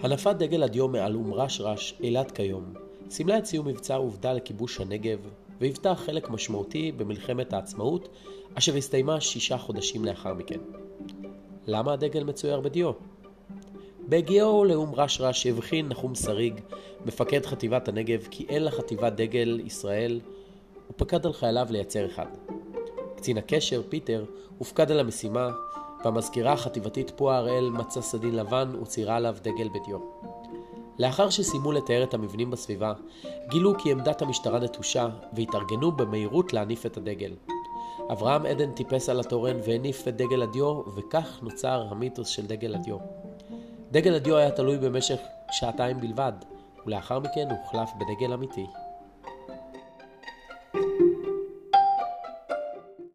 הנפת דגל הדיו מעל אום רשרש, אילת כיום, סימלה את סיום מבצע עובדה לכיבוש הנגב, והיוותה חלק משמעותי במלחמת העצמאות, אשר הסתיימה שישה חודשים לאחר מכן. למה הדגל מצויר בדיו? בהגיעו לאום רשרש הבחין נחום שריג, מפקד חטיבת הנגב, כי אין לחטיבת דגל ישראל, ופקד על חייליו לייצר אחד. קצין הקשר, פיטר, הופקד על המשימה, והמזכירה החטיבתית פועה הראל מצא סדין לבן וציירה עליו דגל בדיו. לאחר שסיימו לתאר את המבנים בסביבה, גילו כי עמדת המשטרה נטושה, והתארגנו במהירות להניף את הדגל. אברהם עדן טיפס על התורן והניף את דגל הדיו, וכך נוצר המיתוס של דגל הדיו. דגל הדיו היה תלוי במשך שעתיים בלבד, ולאחר מכן הוחלף בדגל אמיתי.